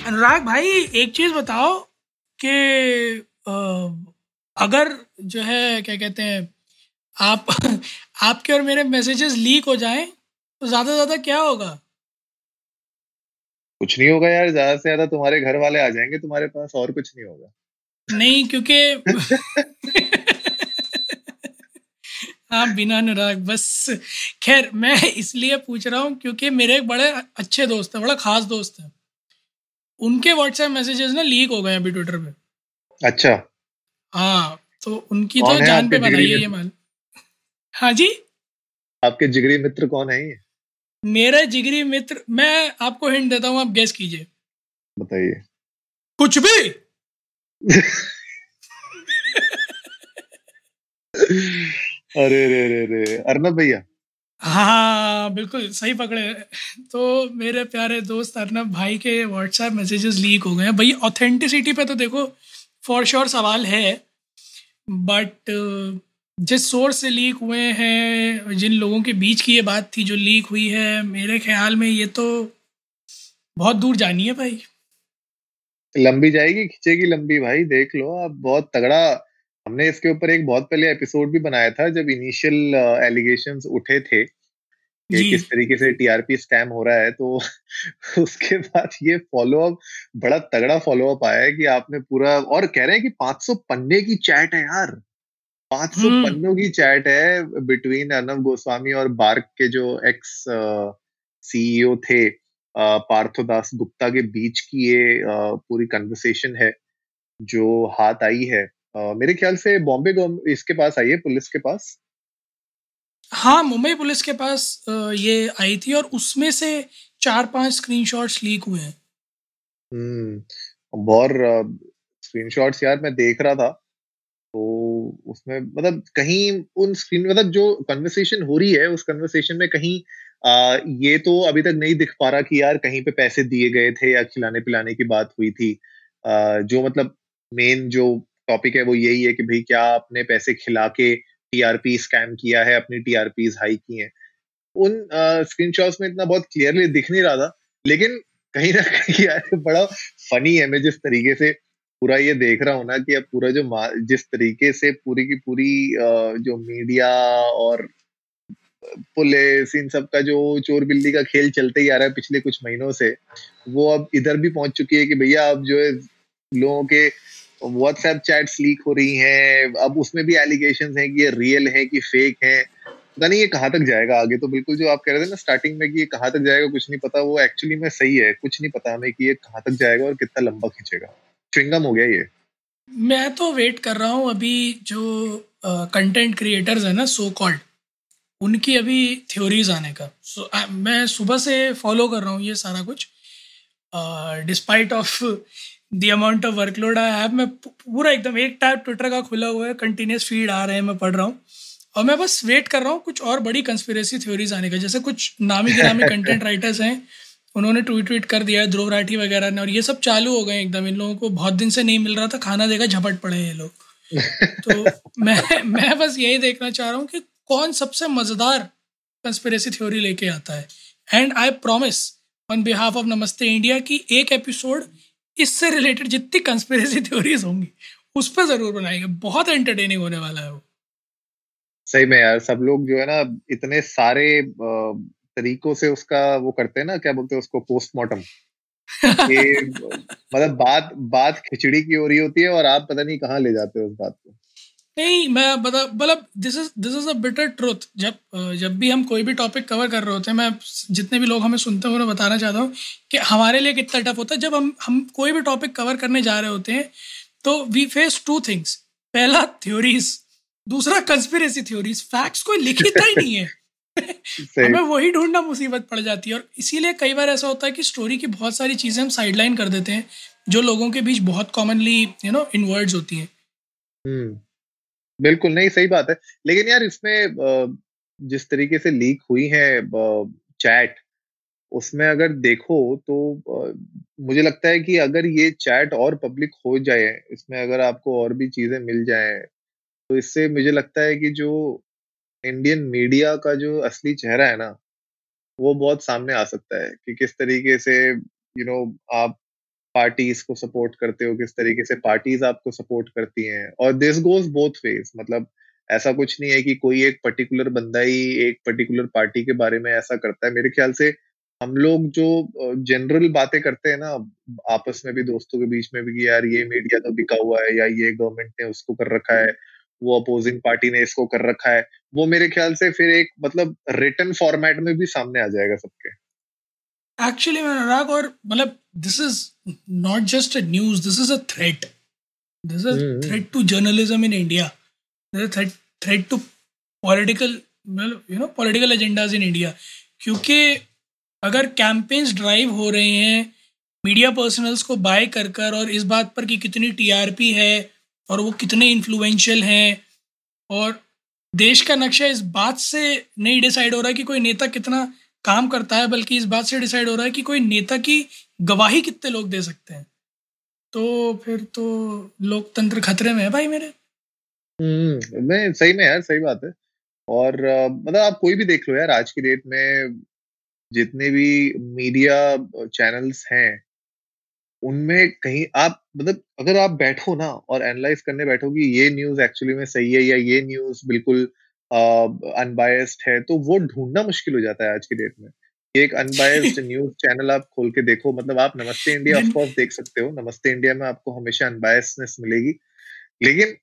अनुराग भाई एक चीज़ बताओ कि अगर जो है क्या कहते हैं आप आपके और मेरे मैसेजेस लीक हो जाएँ तो ज़्यादा ज़्यादा क्या होगा? कुछ नहीं होगा यार ज़्यादा से ज़्यादा तुम्हारे घर वाले आ जाएँगे तुम्हारे पास और कुछ नहीं होगा। नहीं क्योंकि हाँ बिना अनुराग बस। खैर मैं इसलिए पूछ रहा हूँ क्योंकि मेरे एक बड़े अच्छे दोस्त हैं बड़ा खास दोस्त है। उनके व्हाट्सएप मैसेजेस ना लीक हो गए अभी ट्विटर पे। अच्छा। हाँ तो उनकी तो जान पे बनाइए जिगरी ये माल। हाँ जी? आपके जिगरी मित्र कौन है ये? मेरा जिगरी मित्र मैं आपको हिंट देता हूँ आप गेस कीजिए। बताइए। कुछ भी? अरे रे रे रे अर्नब भैया। हाँ बिल्कुल, सही पकड़े। तो मेरे प्यारे दोस्त अर्नब भाई के व्हाट्सएप मैसेजेस लीक हो गए हैं। भाई ऑथेंटिसिटी पे तो देखो फॉर श्योर सवाल है बट जिस सोर्स से लीक हुए हैं, जिन लोगों के बीच की ये बात थी जो लीक हुई है, मेरे ख्याल में ये तो बहुत दूर जानी है भाई। लंबी जाएगी, खिंचेगी लंबी भाई, देख लो, आप बहुत तगड़ा हमने इसके ऊपर एक बहुत पहले एपिसोड भी बनाया था जब इनिशियल एलिगेशंस उठे थे कि किस तरीके से टीआरपी स्कैम हो रहा है तो उसके बाद ये फॉलो अप बड़ा तगड़ा फॉलो अप आया है कि आपने पूरा और कह रहे हैं कि 500 पन्ने की चैट है यार। 500 हम्म। पन्नों की चैट है बिटवीन अर्नब गोस्वामी और बार्क के जो एक्स सीईओ थे अ, पार्थोदास गुप्ता के बीच की ये अ, पूरी कन्वर्सेशन है जो हाथ आई है। मेरे ख्याल से बॉम्बे इसके पास आई है पुलिस के पास। हाँ मुंबई पुलिस के पास ये आई थी और उसमें से चार पाँच स्क्रीनशॉट्स लीक हुए हैं। हम्म और स्क्रीनशॉट्स यार मैं देख रहा था तो उसमें मतलब कहीं उन स्क्रीन मतलब जो कन्वर्सेशन हो रही है उस कन्वर्सेशन में कहीं आ, ये तो अभी तक नहीं दिख पा रहा कि यार कहीं पे पैसे दिए गए थे या खिलाने पिलाने की बात हुई थी। आ, जो मतलब मेन जो टॉपिक है वो यही है कि भाई क्या आपने पैसे खिला के टीआरपी स्कैम किया है, अपनी टीआरपीज हाई की हैं। उन स्क्रीनशॉट्स में इतना बहुत क्लियरली दिख नहीं रहा था, लेकिन कहीं ना कहीं यार बड़ा फनी है मैं जिस तरीके से पूरा ये देख रहा हूँ ना कि अब पूरा जो जिस तरीके से पूरी की पूरी जो मीडिया और पुलिस, इन सब का जो चोर बिल्ली का खेल चलते ही आ रहा है पिछले कुछ महीनों से, वो अब इधर भी पहुँच चुकी है कि भैया अब जो है लोगों के व्हाट्सएप चैट्स लीक हो रही हैं, अब उसमें भी एलिगेशंस हैं कि ये रियल है कि फेक है। पता नहीं ये कहाँ तक जाएगा आगे तो बिल्कुल जो आप कह रहे थे ना स्टार्टिंग में कि ये कहाँ तक जाएगा, कुछ नहीं पता, वो एक्चुअली में सही है, कुछ नहीं पता हमें कि ये कहाँ तक जाएगा और कितना लंबा खींचेगा। च्विंगम हो गया ये। मैं तो वेट कर रहा हूँ अभी जो कंटेंट क्रिएटर्स है ना सो कॉल्ड उनकी अभी थ्योरीज आने का। सो मैं सुबह से फॉलो कर रहा हूँ ये सारा कुछ despite of the amount of workload I have मैं पूरा एकदम एक टैब ट्विटर का खुला हुआ है कंटिन्यूस फ़ीड आ रहे हैं मैं पढ़ रहा हूँ। और मैं बस वेट कर रहा हूँ कुछ और बड़ी कंस्पिरेसी थ्योरीज आने का जैसे कुछ नामी गिरामी कंटेंट राइटर्स हैं उन्होंने ट्वीट ट्वीट कर दिया है ध्रुव राठी वगैरह ने और ये सब चालू हो गए एकदम इन लोगों को बहुत दिन से नहीं मिल रहा था खाना देगा झपट पड़े ये लोग। तो मैं मैं बस यही देखना चाह रहा हूँ कि कौन सबसे मज़ेदार कंस्पिरेसी थ्योरी लेके आता है। And I promise on behalf of Namaste India की एक एपिसोड इससे रिलेटेड जितनी कंस्पिरेसी थ्योरीज होंगी उस पर ज़रूर बनाएँगे। बहुत एंटरटेनिंग होने वाला है वो। सही में यार सब लोग जो है ना इतने सारे तरीकों से उसका वो करते हैं ना क्या बोलते हैं उसको पोस्टमार्टम मतलब बात बात खिचड़ी की हो रही होती है और आप पता नहीं कहाँ ले जाते हो उस बात को। नहीं मैं बता मतलब this is this is a bitter truth जब जब भी हम कोई भी टॉपिक कवर कर रहे होते हैं मैं जितने भी लोग हमें सुनते हैं उन्हें बताना चाहता हूँ कि हमारे लिए कितना टफ होता है। जब हम हम कोई भी टॉपिक कवर करने जा रहे होते हैं तो वी फेस टू थिंग्स पहला थ्योरीज दूसरा कंस्पिरेसी थ्योरीज फैक्ट्स कोई लिखता ही नहीं है। हमें वही ढूंढना मुसीबत पड़ जाती है। और इसीलिए कई बार ऐसा होता है कि स्टोरी की बहुत सारी चीज़ें हम साइडलाइन कर देते हैं जो लोगों के बीच बहुत commonly you know in words होती हैं। हम्म। बिल्कुल नहीं सही बात है। लेकिन यार इसमें जिस तरीके से लीक हुई है चैट उसमें अगर देखो तो मुझे लगता है कि अगर ये चैट और पब्लिक हो जाए इसमें अगर आपको और भी चीज़ें मिल जाए तो इससे मुझे लगता है कि जो इंडियन मीडिया का जो असली चेहरा है ना वो बहुत सामने आ सकता है। कि किस तरीके से यू you नो know, आप पार्टीज़ को सपोर्ट करते हो, किस तरीके से पार्टीज़ आपको सपोर्ट करती हैं? और दिस गोज बोथ वेज मतलब ऐसा कुछ नहीं है कि कोई एक पर्टिकुलर बंदा ही एक पर्टिकुलर पार्टी के बारे में ऐसा करता है। मेरे ख्याल से हम लोग जो जनरल बातें करते हैं ना, आपस में भी, दोस्तों के बीच में भी यार ये मीडिया तो बिका हुआ है या ये गवर्नमेंट ने उसको कर रखा है, वो अपोजिंग पार्टी ने इसको कर रखा है। वो मेरे ख्याल से फिर एक मतलब रिटर्न फॉर्मेट में भी सामने आ जाएगा सबके। एक्चुअली मैं अनुराग और मतलब this is not just a news this is a threat this is threat to journalism in India threat to political you know political agendas in India क्योंकि अगर कैंपेन्स ड्राइव हो रहे हैं मीडिया पर्सनल्स को bye कर कर और इस बात पर कि कितनी टीआरपी है और वो कितने इन्फ्लुएंशियल हैं और देश का नक्शा इस बात से नहीं डिसाइड हो रहा है कि कोई नेता कितना काम करता है, बल्कि इस बात से डिसाइड हो रहा है कि कोई नेता की गवाही कितने लोग दे सकते हैं? तो फिर तो लोकतंत्र खतरे में है भाई मेरे। हम्म मैं सही में यार, सही बात है। और मतलब आप कोई भी देख लो यार, आज की डेट में जितने भी मीडिया चैनल्स हैं, उनमें कहीं आप मतलब अगर आप बैठो ना और एनालाइज करने बैठो कि ये न्यूज़ एक्चुअली में सही है या ये न्यूज़ बिल्कुल अनबायस्ड है तो वो ढूंढना मुश्किल हो जाता है आज की डेट में। एक अनबायस्ड न्यूज़ चैनल आप खोल के देखो मतलब आप नमस्ते इंडिया ऑफ़ कोर्स देख सकते हो। नमस्ते इंडिया में आपको हमेशा अनबायसनेस मिलेगी। लेकिन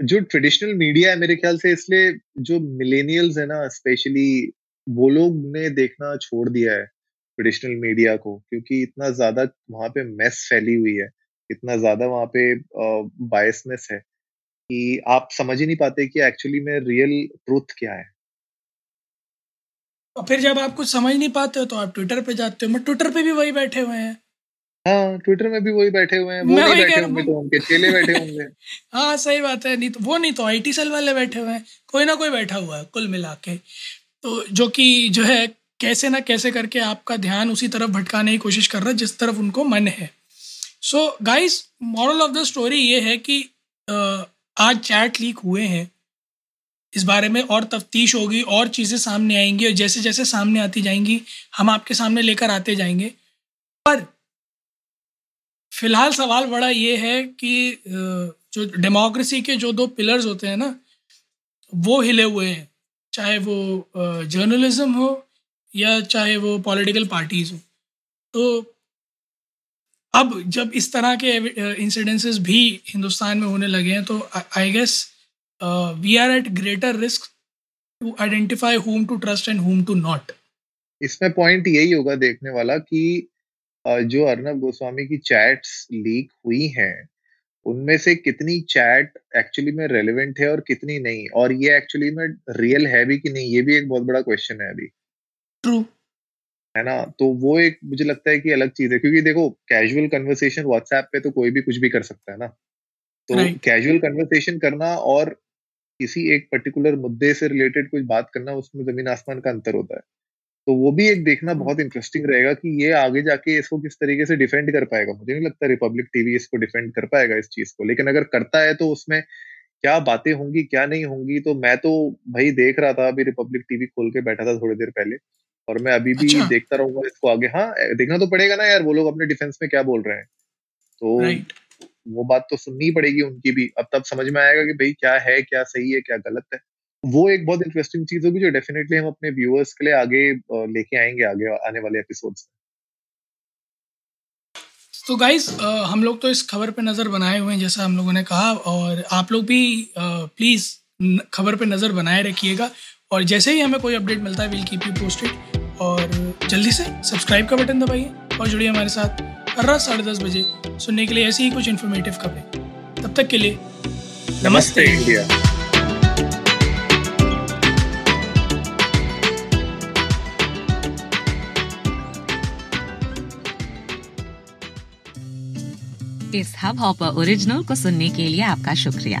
जो ट्रेडिशनल मीडिया है मेरे ख्याल से इसलिए जो मिलेनियल्स है ना स्पेशली वो लोग ने देखना छोड़ दिया है ट्रेडिशनल मीडिया को क्योंकि इतना ज़्यादा वहाँ पे मेस फैली हुई है। इतना ज़्यादा वहाँ पे बायसनेस है। कि आप समझ ही नहीं पाते कि एक्चुअली में रियल ट्रूथ क्या है। और फिर जब आप कुछ समझ नहीं पाते हो तो आप ट्विटर पे जाते हो। मैं ट्विटर पे भी वही बैठे हुए हैं। हाँ ट्विटर में भी वही बैठे हुए हैं। वो नहीं बैठे होंगे तो उनके चेले बैठे होंगे। हाँ सही बात है। नहीं तो वो नहीं तो आईटी सेल वाले बैठे हुए हैं। कोई ना कोई बैठा हुआ है कुल मिला के। तो जो कि जो है कैसे ना कैसे करके आपका ध्यान उसी तरफ़ भटकाने की कोशिश कर रहा है जिस तरफ़ उनको मन है। So guys moral of the story ये है कि आज चैट लीक हुए हैं। इस बारे में और तफ्तीश होगी, और चीज़ें सामने आएँगी, और जैसे जैसे सामने आती जाएँगी, हम आपके सामने लेकर आते जाएँगे। पर फ़िलहाल सवाल बड़ा ये है कि जो डेमोक्रेसी के जो दो पिलर्स होते हैं ना, वो हिले हुए हैं। चाहे वो जर्नलिज्म हो, या चाहे वो पॉलिटिकल पार्टीज़ हो। तो अब जब इस तरह के इंसिडेंसेस भी हिंदुस्तान में होने लगे हैं तो I guess we are at greater risk to identify whom to trust and whom to not इसमें पॉइंट यही होगा देखने वाला कि जो अर्नब गोस्वामी की चैट्स लीक हुई हैं उनमें से कितनी चैट एक्चुअली में रेलिवेंट है और कितनी नहीं? और ये एक्चुअली में रियल है भी कि नहीं? ये भी एक बहुत बड़ा क्वेश्चन है अभी। ट्रू है ना? तो वो एक मुझे लगता है कि अलग चीज़ है क्योंकि देखो कैजुअल कन्वर्सेशन व्हाट्सएप पे तो कोई भी कुछ भी कर सकता है ना? तो कैजुअल कन्वर्सेशन करना और किसी एक पर्टिकुलर मुद्दे से रिलेटेड कुछ बात करना उसमें ज़मीन आसमान का अंतर होता है। तो वो भी एक देखना बहुत इंटरेस्टिंग रहेगा कि ये आगे जाके इसको किस तरीके से डिफेंड कर पाएगा। मुझे नहीं लगता रिपब्लिक टीवी इसको डिफेंड कर पाएगा इस चीज़ को लेकिन अगर करता है तो उसमें क्या बातें होंगी क्या नहीं होंगी तो मैं तो भाई देख रहा था अभी रिपब्लिक टीवी खोल के बैठा था थोड़ी देर पहले। और मैं अभी भी अच्छा। देखता रहूँगा इसको आगे। हाँ देखना तो पड़ेगा ना यार वो लोग अपने डिफेंस में क्या बोल रहे हैं। तो right. वो बात तो सुननी पड़ेगी उनकी भी। अब तब समझ में आएगा कि भाई क्या है क्या सही है क्या गलत है। वो एक बहुत इंटरेस्टिंग चीज़ होगी जो डेफिनेटली हम अपने व्यूअर्स के लिए आगे लेके आएँगे आगे आने वाले एपिसोड्स तो गाइज़ हम लोग तो इस खबर पे नज़र बनाए हुए हैं जैसा हम लोगों ने कहा और आप लोग भी प्लीज़ खबर पे नज़र बनाए रखिएगा। और जैसे ही हमें कोई अपडेट मिलता है विल कीप यू पोस्टेड और जल्दी से सब्सक्राइब का बटन दबाइए और जुड़िए हमारे साथ हर रात साढ़े दस बजे सुनने के लिए ऐसी ही कुछ इन्फॉर्मेटिव खबरें। तब तक के लिए नमस्ते इंडिया। इस हब हॉपर ओरिजिनल को सुनने के लिए आपका शुक्रिया।